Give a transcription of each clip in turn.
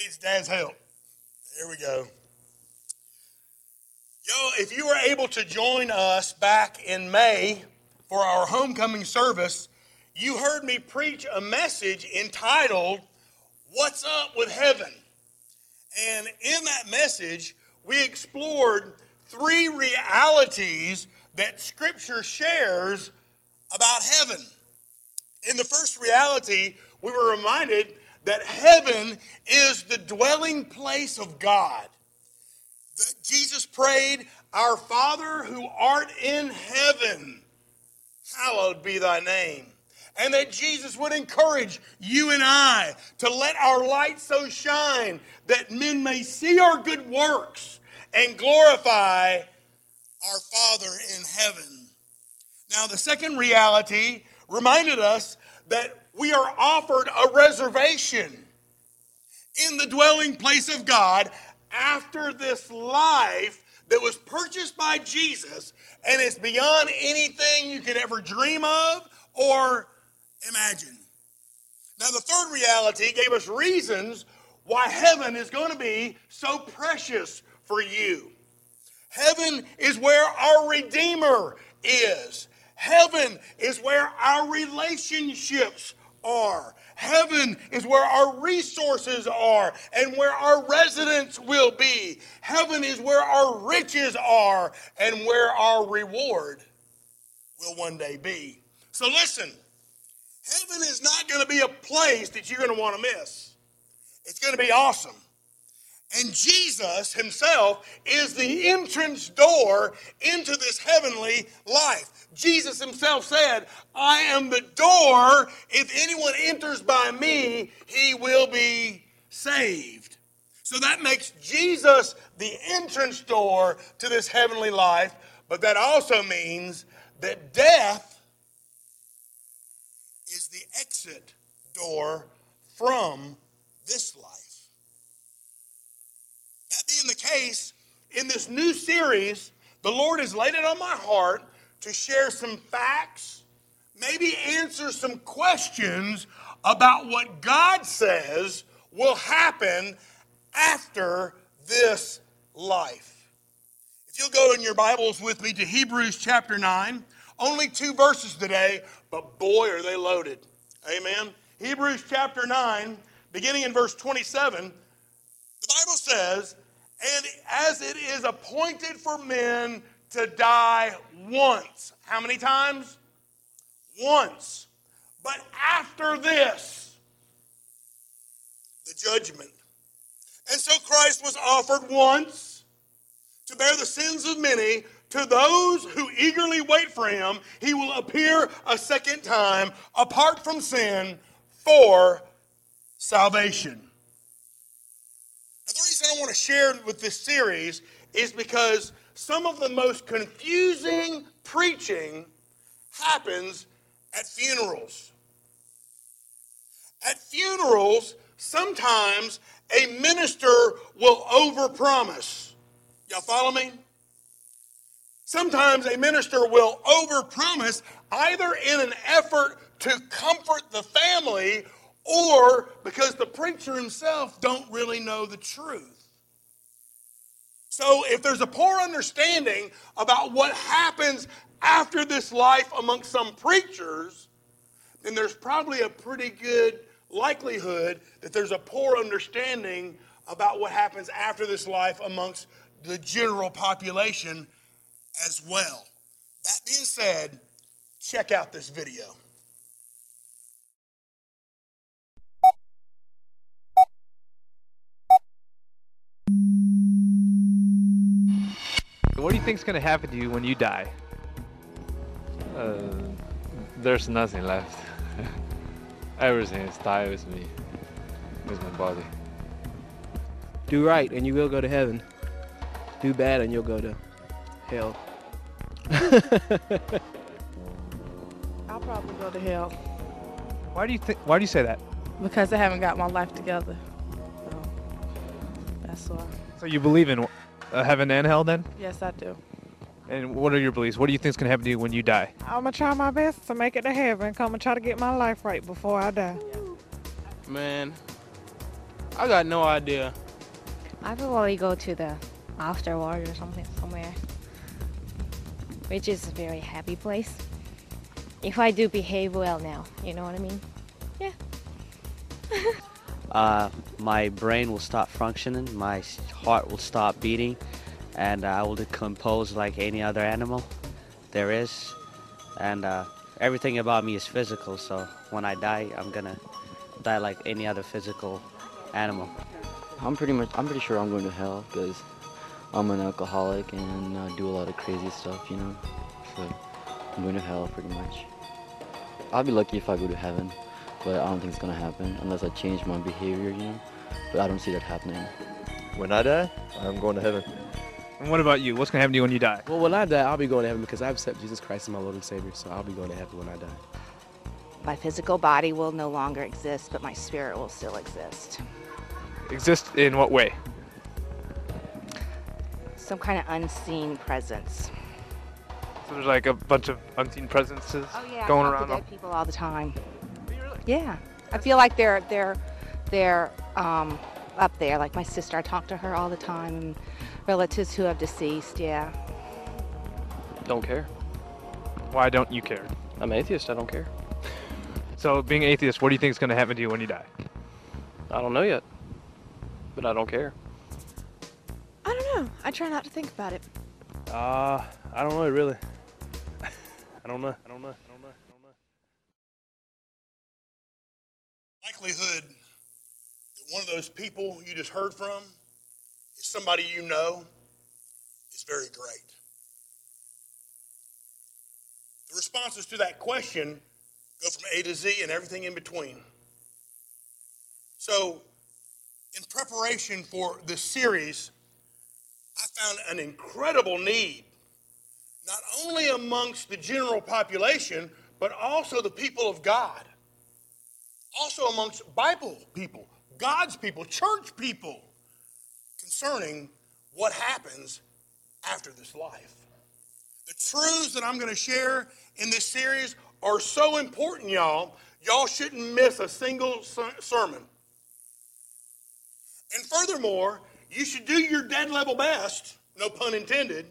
needs dad's help. There we go. Yo, if you were able to join us back in May for our homecoming service, you heard me preach a message entitled, What's Up with Heaven? And in that message, we explored three realities that Scripture shares about heaven. In the first reality, we were reminded that heaven is the dwelling place of God. That Jesus prayed, Our Father who art in heaven, hallowed be thy name. And that Jesus would encourage you and I to let our light so shine that men may see our good works and glorify our Father in heaven. Now, the second reality reminded us that we are offered a reservation in the dwelling place of God after this life that was purchased by Jesus and it's beyond anything you could ever dream of or imagine. Now, the third reality gave us reasons why heaven is going to be so precious for you. Heaven is where our Redeemer is. Heaven is where our relationships are. Heaven is where our resources are and where our residence will be. Heaven is where our riches are and where our reward will one day be. So listen, heaven is not going to be a place that you're going to want to miss. It's going to be awesome. And Jesus himself is the entrance door into this heavenly life. Jesus himself said, I am the door. If anyone enters by me, he will be saved. So that makes Jesus the entrance door to this heavenly life, but that also means that death is the exit door from this life. Being the case, in this new series, the Lord has laid it on my heart to share some facts, maybe answer some questions about what God says will happen after this life. If you'll go in your Bibles with me to Hebrews chapter 9, only two verses today, but boy, are they loaded. Amen. Hebrews chapter 9, beginning in verse 27, the Bible says, And as it is appointed for men to die once. How many times? Once. But after this, the judgment. And so Christ was offered once to bear the sins of many. To those who eagerly wait for him, he will appear a second time apart from sin for salvation. Now, the reason I want to share with this series is because some of the most confusing preaching happens at funerals. At funerals, sometimes a minister will overpromise. Y'all follow me? Sometimes a minister will overpromise either in an effort to comfort the family or because the preacher himself don't really know the truth. So, if there's a poor understanding about what happens after this life among some preachers, then there's probably a pretty good likelihood that there's a poor understanding about what happens after this life amongst the general population as well. That being said, check out this video. What do you think is going to happen to you when you die? Uh, there's nothing left. Everything is died with me, with my body. Do right and you will go to heaven. Do bad and you'll go to hell. I'll probably go to hell Why do you think? Why do you say that? because I haven't got my life together. So that's why. So you believe in uh, heaven and hell, then? Yes, I do. And what are your beliefs? What do you think is going to happen to you when you die? I'm gonna try my best to make it to heaven. Come and try to get my life right before I die. Man, I got no idea. I probably go to the afterward or something somewhere, which is a very happy place. If I do behave well now, you know what I mean? Yeah. uh, my brain will stop functioning, my heart will stop beating, and uh, I will decompose like any other animal there is. And uh, everything about me is physical, so when I die, I'm gonna die like any other physical animal. I'm pretty much, I'm pretty sure I'm going to hell because I'm an alcoholic and do a lot of crazy stuff, you know. So I'm going to hell pretty much. I'll be lucky if I go to heaven, but I don't think it's gonna happen unless I change my behavior, you know. But I don't see that happening. When I die, I'm going to heaven. And what about you? What's gonna happen to you when you die? Well, when I die, I'll be going to heaven because I accept Jesus Christ as my Lord and Savior. So I'll be going to heaven when I die. My physical body will no longer exist, but my spirit will still exist. Exist in what way? Some kind of unseen presence. So there's like a bunch of unseen presences Oh yeah, going I talk around. to dead people all the time. Yeah, I feel like they're they're they're um, up there. Like my sister, I talk to her all the time, and relatives who have deceased. Yeah. Don't care. Why don't you care? I'm atheist. I don't care. So being atheist, what do you think is gonna happen to you when you die? I don't know yet, but I don't care. I don't know. I try not to think about it. Uh, I don't know really. I don't know. I don't know. Likelihood that one of those people you just heard from is somebody you know is very great. The responses to that question go from A to Z and everything in between. So, in preparation for this series, I found an incredible need, not only amongst the general population, but also the people of God also amongst Bible people, God's people, church people, concerning what happens after this life. The truths that I'm going to share in this series are so important, y'all. Y'all shouldn't miss a single sermon. And furthermore, you should do your dead level best, no pun intended,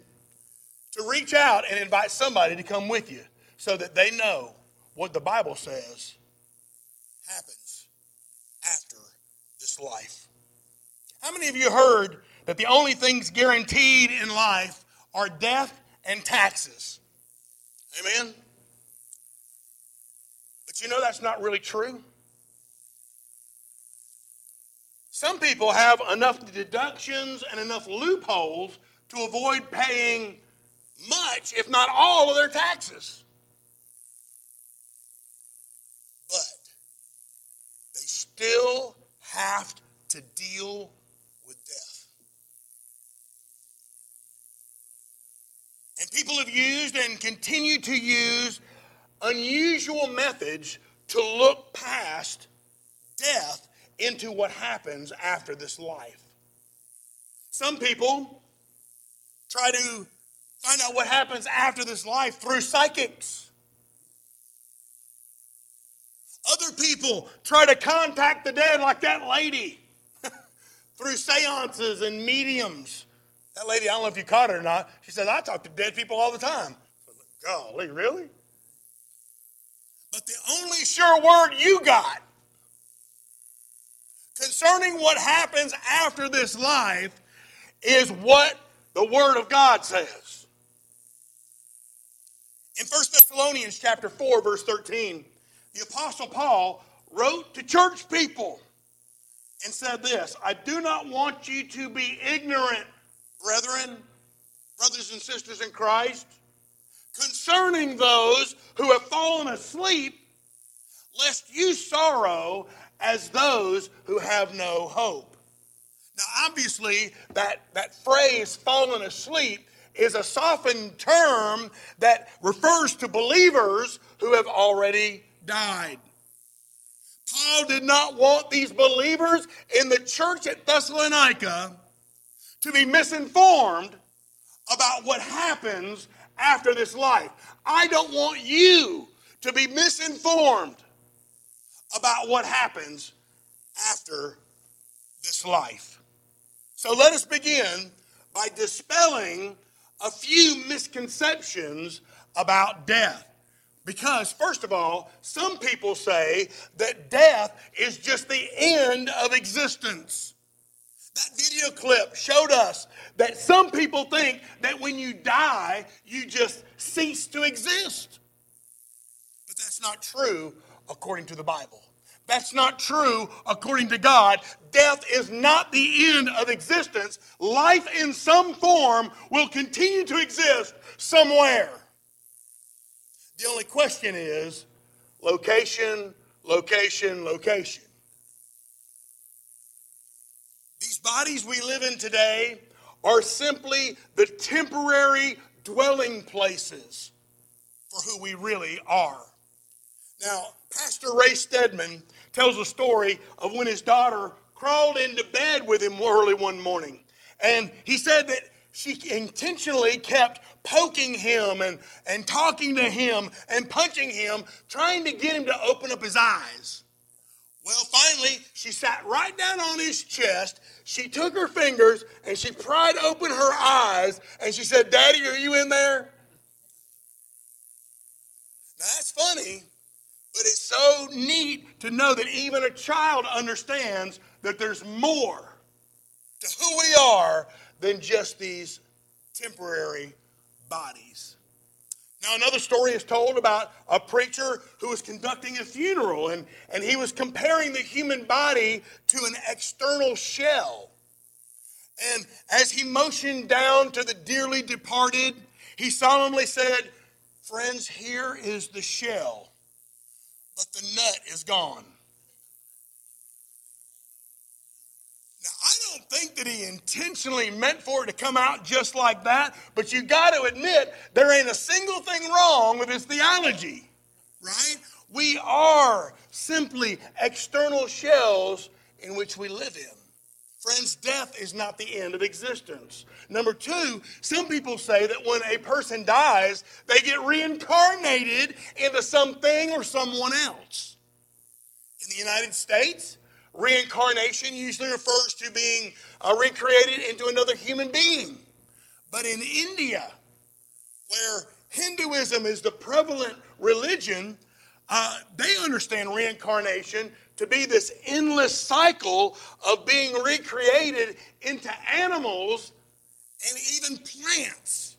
to reach out and invite somebody to come with you so that they know what the Bible says happens after this life. How many of you heard that the only things guaranteed in life are death and taxes? Amen? But you know that's not really true. Some people have enough deductions and enough loopholes to avoid paying much, if not all, of their taxes. Still have to deal with death. And people have used and continue to use unusual methods to look past death into what happens after this life. Some people try to find out what happens after this life through psychics. Other people try to contact the dead, like that lady, through seances and mediums. That lady, I don't know if you caught her or not, she said, I talk to dead people all the time. Golly, really? But the only sure word you got concerning what happens after this life is what the Word of God says. In 1 Thessalonians chapter 4, verse 13, the Apostle Paul wrote to church people and said this I do not want you to be ignorant, brethren, brothers and sisters in Christ, concerning those who have fallen asleep, lest you sorrow as those who have no hope. Now, obviously, that, that phrase, fallen asleep, is a softened term that refers to believers who have already died. Paul did not want these believers in the church at Thessalonica to be misinformed about what happens after this life. I don't want you to be misinformed about what happens after this life. So let us begin by dispelling a few misconceptions about death. Because, first of all, some people say that death is just the end of existence. That video clip showed us that some people think that when you die, you just cease to exist. But that's not true according to the Bible. That's not true according to God. Death is not the end of existence. Life in some form will continue to exist somewhere. The only question is location, location, location. These bodies we live in today are simply the temporary dwelling places for who we really are. Now, Pastor Ray Stedman tells a story of when his daughter crawled into bed with him early one morning. And he said that she intentionally kept poking him and, and talking to him and punching him, trying to get him to open up his eyes. Well, finally, she sat right down on his chest. She took her fingers and she pried open her eyes and she said, Daddy, are you in there? Now that's funny, but it's so neat to know that even a child understands that there's more to who we are than just these temporary bodies. Now, another story is told about a preacher who was conducting a funeral, and, and he was comparing the human body to an external shell. And as he motioned down to the dearly departed, he solemnly said, Friends, here is the shell, but the nut is gone. Think that he intentionally meant for it to come out just like that, but you got to admit there ain't a single thing wrong with his theology, right? We are simply external shells in which we live in. Friends, death is not the end of existence. Number two, some people say that when a person dies, they get reincarnated into something or someone else. In the United States, Reincarnation usually refers to being uh, recreated into another human being. But in India, where Hinduism is the prevalent religion, uh, they understand reincarnation to be this endless cycle of being recreated into animals and even plants.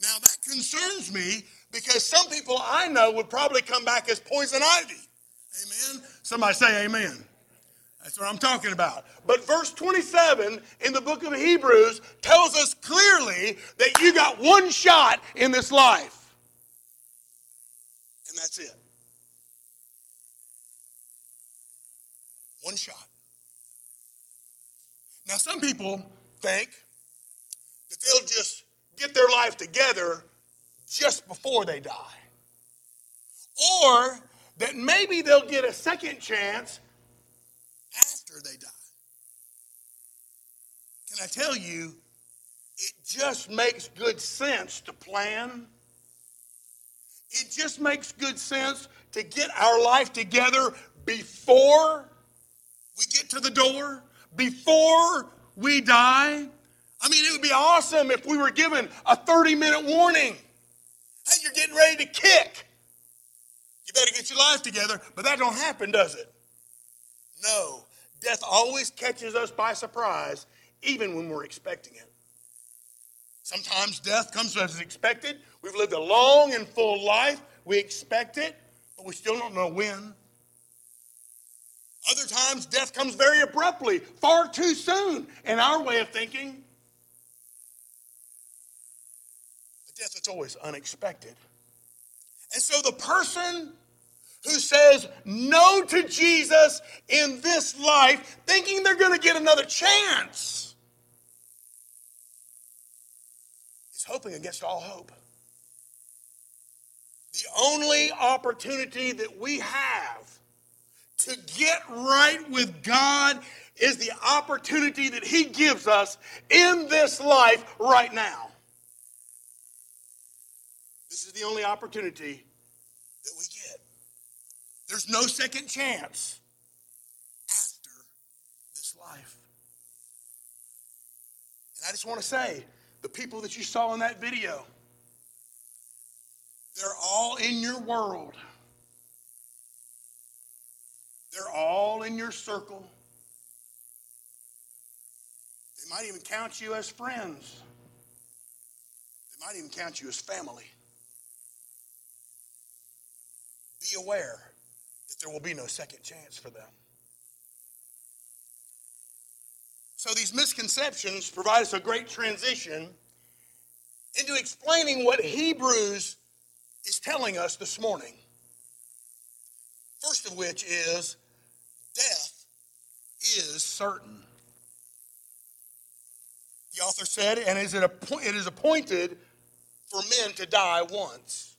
Now, that concerns me because some people I know would probably come back as poison ivy. Amen? Somebody say amen. That's what I'm talking about. But verse 27 in the book of Hebrews tells us clearly that you got one shot in this life. And that's it. One shot. Now, some people think that they'll just get their life together just before they die. Or that maybe they'll get a second chance after they die. Can I tell you, it just makes good sense to plan. It just makes good sense to get our life together before we get to the door, before we die. I mean, it would be awesome if we were given a 30 minute warning. Hey, you're getting ready to kick. You better get your life together, but that don't happen, does it? No. Death always catches us by surprise, even when we're expecting it. Sometimes death comes as expected. We've lived a long and full life. We expect it, but we still don't know when. Other times, death comes very abruptly, far too soon, in our way of thinking. But death is always unexpected. And so the person who says no to Jesus in this life, thinking they're going to get another chance, is hoping against all hope. The only opportunity that we have to get right with God is the opportunity that He gives us in this life right now. This is the only opportunity that we. There's no second chance after this life. And I just want to say the people that you saw in that video, they're all in your world. They're all in your circle. They might even count you as friends. They might even count you as family. Be aware that there will be no second chance for them. So these misconceptions provide us a great transition into explaining what Hebrews is telling us this morning. First of which is death is certain. The author said, and is it, it is appointed for men to die once.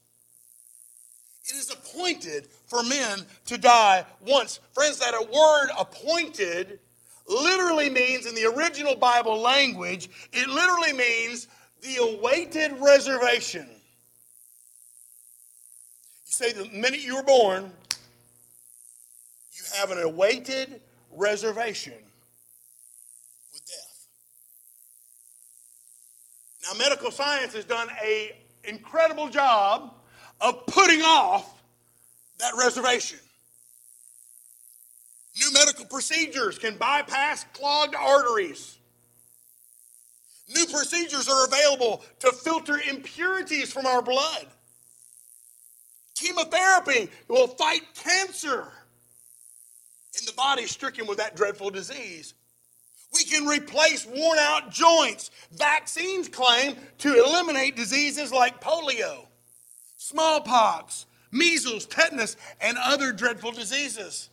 It is appointed for men to die once. Friends, that a word appointed literally means, in the original Bible language, it literally means the awaited reservation. You say the minute you were born, you have an awaited reservation with death. Now, medical science has done an incredible job of putting off that reservation. New medical procedures can bypass clogged arteries. New procedures are available to filter impurities from our blood. Chemotherapy will fight cancer in the body stricken with that dreadful disease. We can replace worn out joints. Vaccines claim to eliminate diseases like polio, smallpox, measles, tetanus, and other dreadful diseases.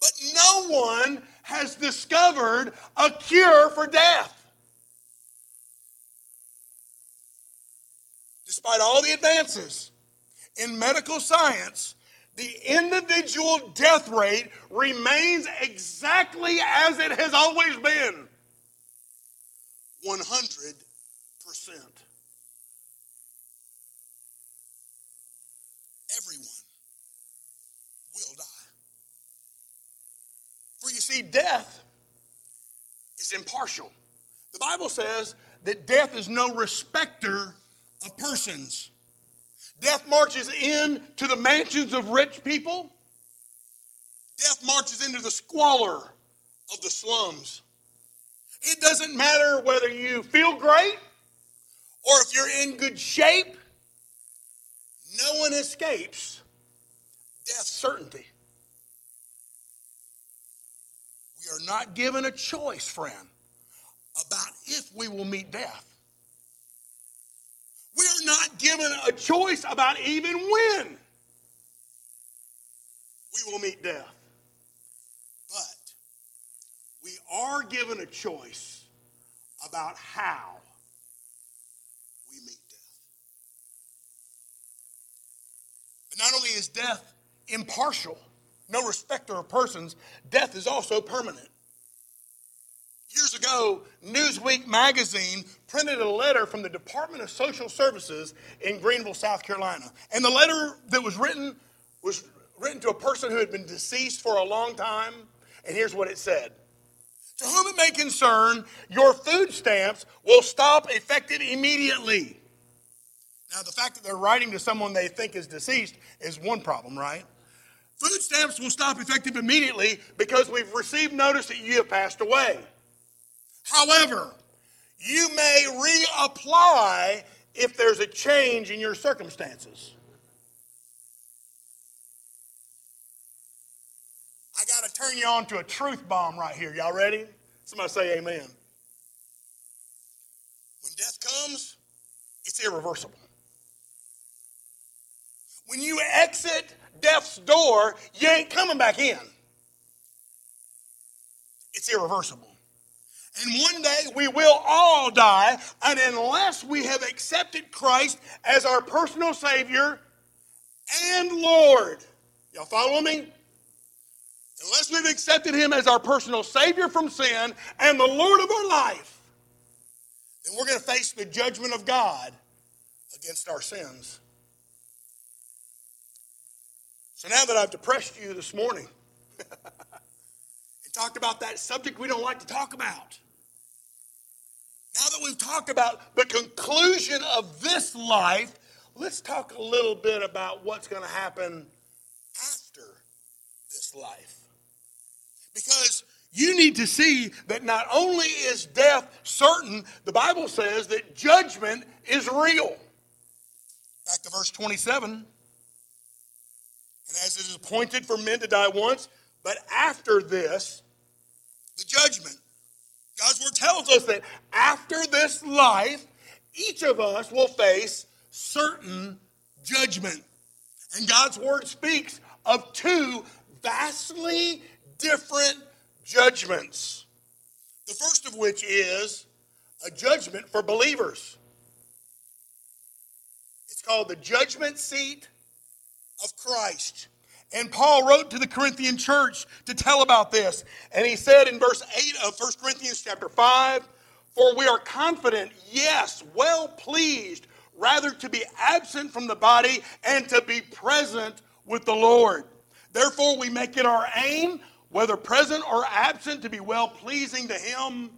But no one has discovered a cure for death. Despite all the advances in medical science, the individual death rate remains exactly as it has always been 100%. For you see, death is impartial. The Bible says that death is no respecter of persons. Death marches in to the mansions of rich people. Death marches into the squalor of the slums. It doesn't matter whether you feel great or if you're in good shape, no one escapes death's certainty. We are not given a choice, friend, about if we will meet death. We're not given a choice about even when we will meet death. But we are given a choice about how we meet death. But not only is death impartial, no respecter of persons, death is also permanent. Years ago, Newsweek magazine printed a letter from the Department of Social Services in Greenville, South Carolina. And the letter that was written was written to a person who had been deceased for a long time. And here's what it said To whom it may concern, your food stamps will stop effective immediately. Now, the fact that they're writing to someone they think is deceased is one problem, right? Food stamps will stop effective immediately because we've received notice that you have passed away. However, you may reapply if there's a change in your circumstances. I got to turn you on to a truth bomb right here. Y'all ready? Somebody say amen. When death comes, it's irreversible. When you exit death's door, you ain't coming back in. It's irreversible. And one day we will all die, and unless we have accepted Christ as our personal Savior and Lord, y'all follow me? Unless we've accepted Him as our personal Savior from sin and the Lord of our life, then we're going to face the judgment of God against our sins. So now that I've depressed you this morning and talked about that subject we don't like to talk about, now that we've talked about the conclusion of this life, let's talk a little bit about what's going to happen after this life. Because you need to see that not only is death certain, the Bible says that judgment is real. Back to verse 27. And as it is appointed for men to die once, but after this, the judgment. God's word tells us that after this life, each of us will face certain judgment. And God's word speaks of two vastly different judgments. The first of which is a judgment for believers. It's called the judgment seat of Christ. And Paul wrote to the Corinthian church to tell about this. And he said in verse 8 of 1 Corinthians chapter 5, For we are confident, yes, well pleased, rather to be absent from the body and to be present with the Lord. Therefore, we make it our aim, whether present or absent, to be well pleasing to him,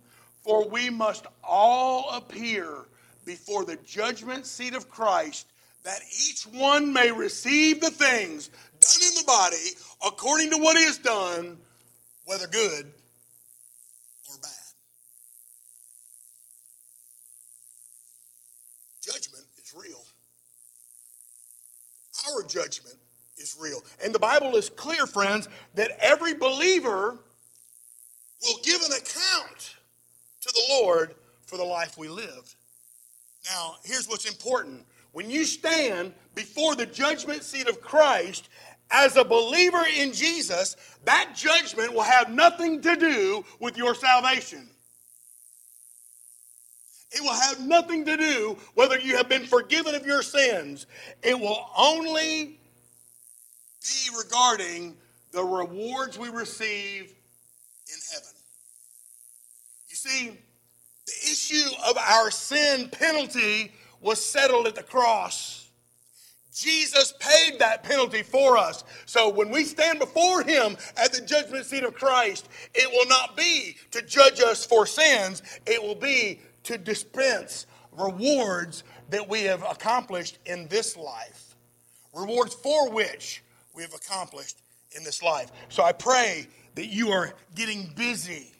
for we must all appear before the judgment seat of Christ, that each one may receive the things done in the body according to what he has done, whether good or bad. Judgment is real. Our judgment is real. And the Bible is clear, friends, that every believer will give an account to the Lord for the life we lived. Now, here's what's important. When you stand before the judgment seat of Christ as a believer in Jesus, that judgment will have nothing to do with your salvation. It will have nothing to do whether you have been forgiven of your sins. It will only be regarding the rewards we receive in heaven. You see, the issue of our sin penalty was settled at the cross. Jesus paid that penalty for us. So when we stand before Him at the judgment seat of Christ, it will not be to judge us for sins, it will be to dispense rewards that we have accomplished in this life. Rewards for which we have accomplished in this life. So I pray that you are getting busy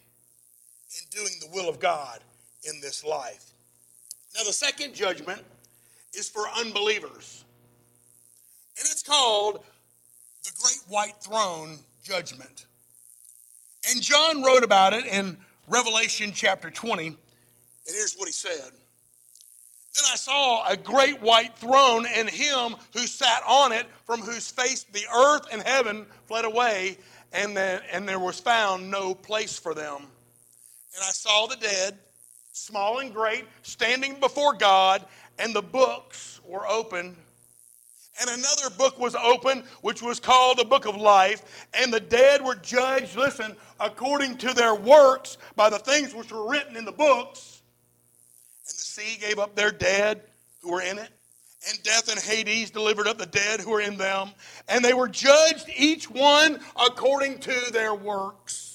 in doing the will of God in this life. Now, the second judgment is for unbelievers, and it's called the Great White Throne Judgment. And John wrote about it in Revelation chapter 20, and here's what he said. Then I saw a great white throne and him who sat on it, from whose face the earth and heaven fled away, and, then, and there was found no place for them. And I saw the dead, small and great, standing before God, and the books were opened. And another book was opened, which was called the book of life. And the dead were judged, listen, according to their works by the things which were written in the books. And the sea gave up their dead who were in it. And death and Hades delivered up the dead who were in them. And they were judged, each one according to their works.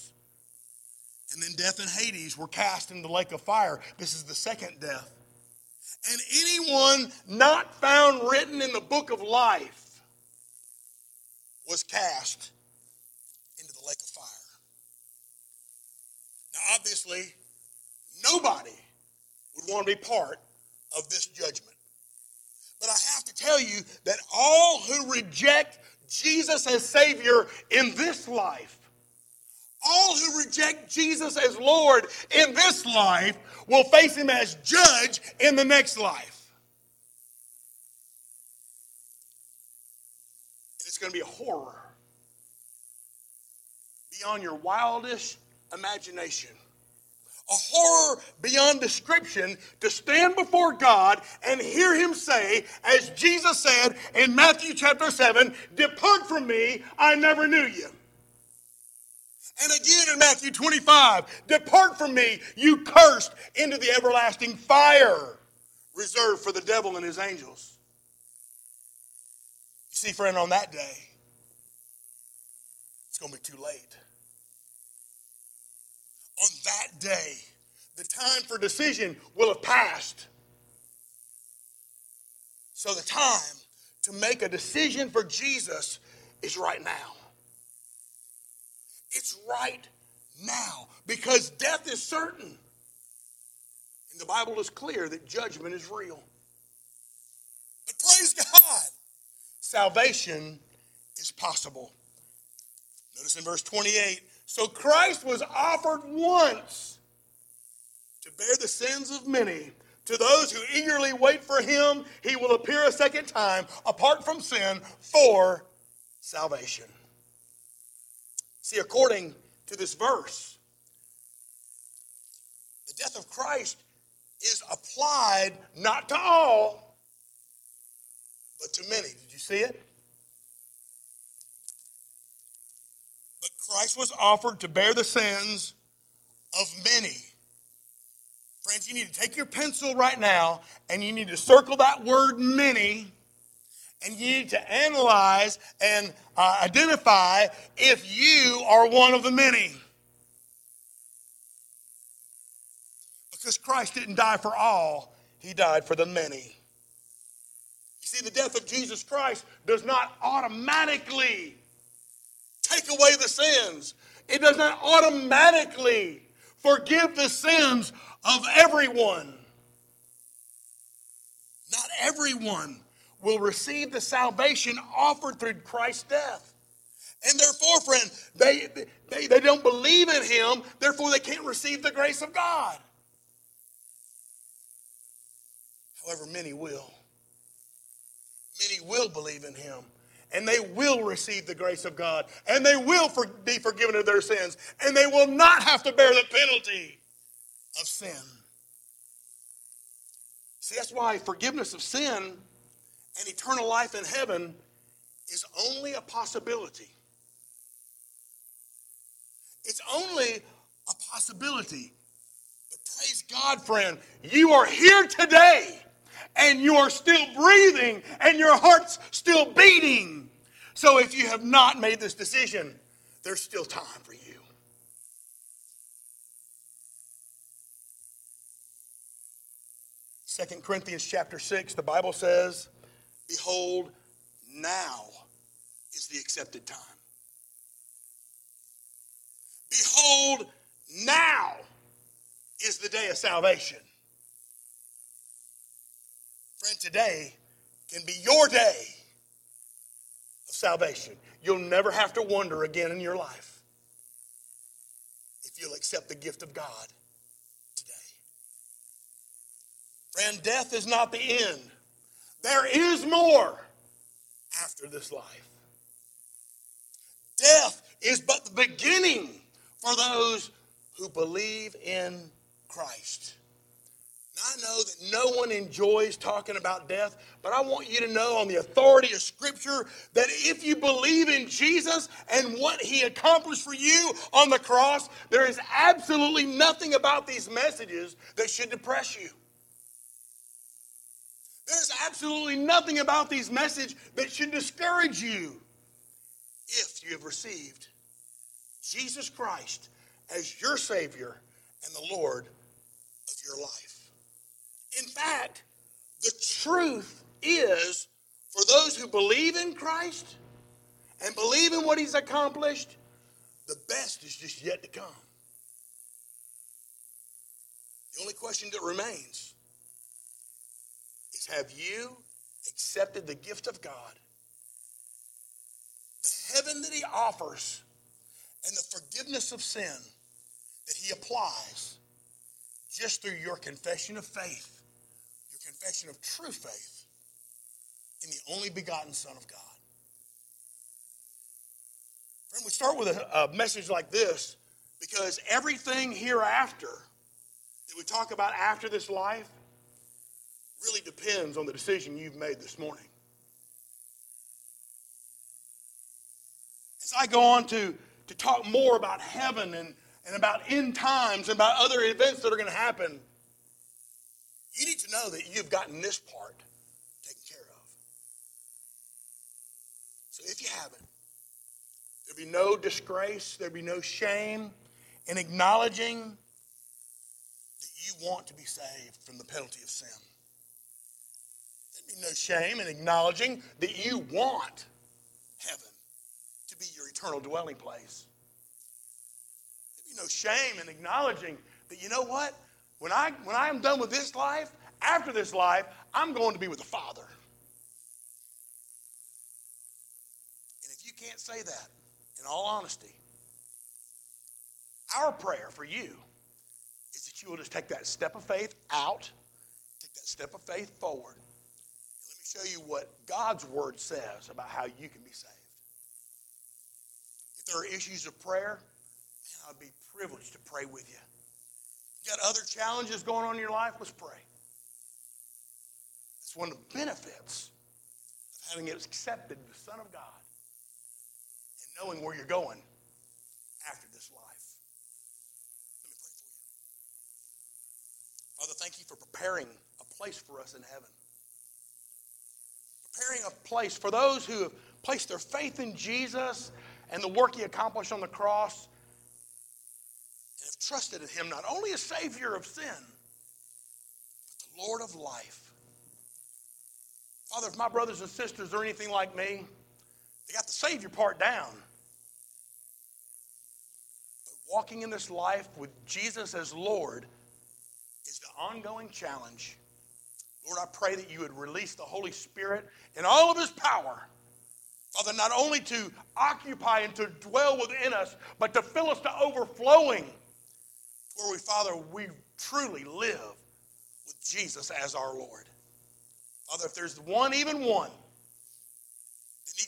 And then death and Hades were cast into the lake of fire. This is the second death. And anyone not found written in the book of life was cast into the lake of fire. Now, obviously, nobody would want to be part of this judgment. But I have to tell you that all who reject Jesus as Savior in this life, all who reject Jesus as Lord in this life, will face Him as judge in the next life. It's going to be a horror beyond your wildest imagination a horror beyond description to stand before God and hear him say, as Jesus said in Matthew chapter 7, Depart from me, I never knew you. And again in Matthew 25, Depart from me, you cursed, into the everlasting fire reserved for the devil and his angels. You see, friend, on that day, it's going to be too late on that day, the time for decision will have passed. So the time to make a decision for Jesus is right now. It's right now because death is certain. And the Bible is clear that judgment is real. But praise God, salvation is possible. Notice in verse 28 so Christ was offered once to bear the sins of many. To those who eagerly wait for him, he will appear a second time, apart from sin, for salvation. See, according to this verse, the death of Christ is applied not to all, but to many. Did you see it? But Christ was offered to bear the sins of many. Friends, you need to take your pencil right now and you need to circle that word many and you need to analyze and uh, identify if you are one of the many. Because Christ didn't die for all, he died for the many. You see, the death of Jesus Christ does not automatically take away the sins, it does not automatically forgive the sins of everyone. Not everyone will receive the salvation offered through Christ's death. And therefore, friend, they, they, they don't believe in him, therefore, they can't receive the grace of God. However, many will. Many will believe in him, and they will receive the grace of God, and they will for, be forgiven of their sins, and they will not have to bear the penalty of sin. See, that's why forgiveness of sin and eternal life in heaven is only a possibility. It's only a possibility. But praise God, friend, you are here today and you are still breathing and your heart's still beating. So if you have not made this decision, there's still time for you. Second Corinthians chapter 6, the Bible says, Behold, now is the accepted time. Behold, now is the day of salvation. Friend, today can be your day of salvation. You'll never have to wonder again in your life if you'll accept the gift of God today. Friend, death is not the end. There is more after this life. Death is but the beginning for those who believe in Christ. Now, I know that no one enjoys talking about death, but I want you to know on the authority of Scripture that if you believe in Jesus and what He accomplished for you on the cross, there is absolutely nothing about these messages that should depress you. There's absolutely nothing about these messages that should discourage you if you have received Jesus Christ as your Savior and the Lord of your life. In fact, the truth is for those who believe in Christ and believe in what He's accomplished, the best is just yet to come. The only question that remains have you accepted the gift of God? The heaven that He offers and the forgiveness of sin that He applies just through your confession of faith, your confession of true faith in the only begotten Son of God. Friend, we start with a, a message like this because everything hereafter that we talk about after this life really depends on the decision you've made this morning. As I go on to, to talk more about heaven and, and about end times and about other events that are going to happen, you need to know that you've gotten this part taken care of. So if you haven't, there'll be no disgrace, there'll be no shame in acknowledging that you want to be saved from the penalty of sin. Be no shame in acknowledging that you want heaven to be your eternal dwelling place. There'd be no shame in acknowledging that you know what? When I when I am done with this life, after this life, I'm going to be with the Father. And if you can't say that, in all honesty, our prayer for you is that you will just take that step of faith out, take that step of faith forward. Show you what God's word says about how you can be saved. If there are issues of prayer, man, I'd be privileged to pray with you. You got other challenges going on in your life? Let's pray. It's one of the benefits of having accepted the Son of God and knowing where you're going after this life. Let me pray for you. Father, thank you for preparing a place for us in heaven. Preparing a place for those who have placed their faith in Jesus and the work he accomplished on the cross and have trusted in him not only as Savior of sin, but the Lord of life. Father, if my brothers and sisters are anything like me, they got the Savior part down. But walking in this life with Jesus as Lord is the ongoing challenge. Lord, I pray that you would release the Holy Spirit in all of his power. Father, not only to occupy and to dwell within us, but to fill us to overflowing. Where we, Father, we truly live with Jesus as our Lord. Father, if there's one, even one,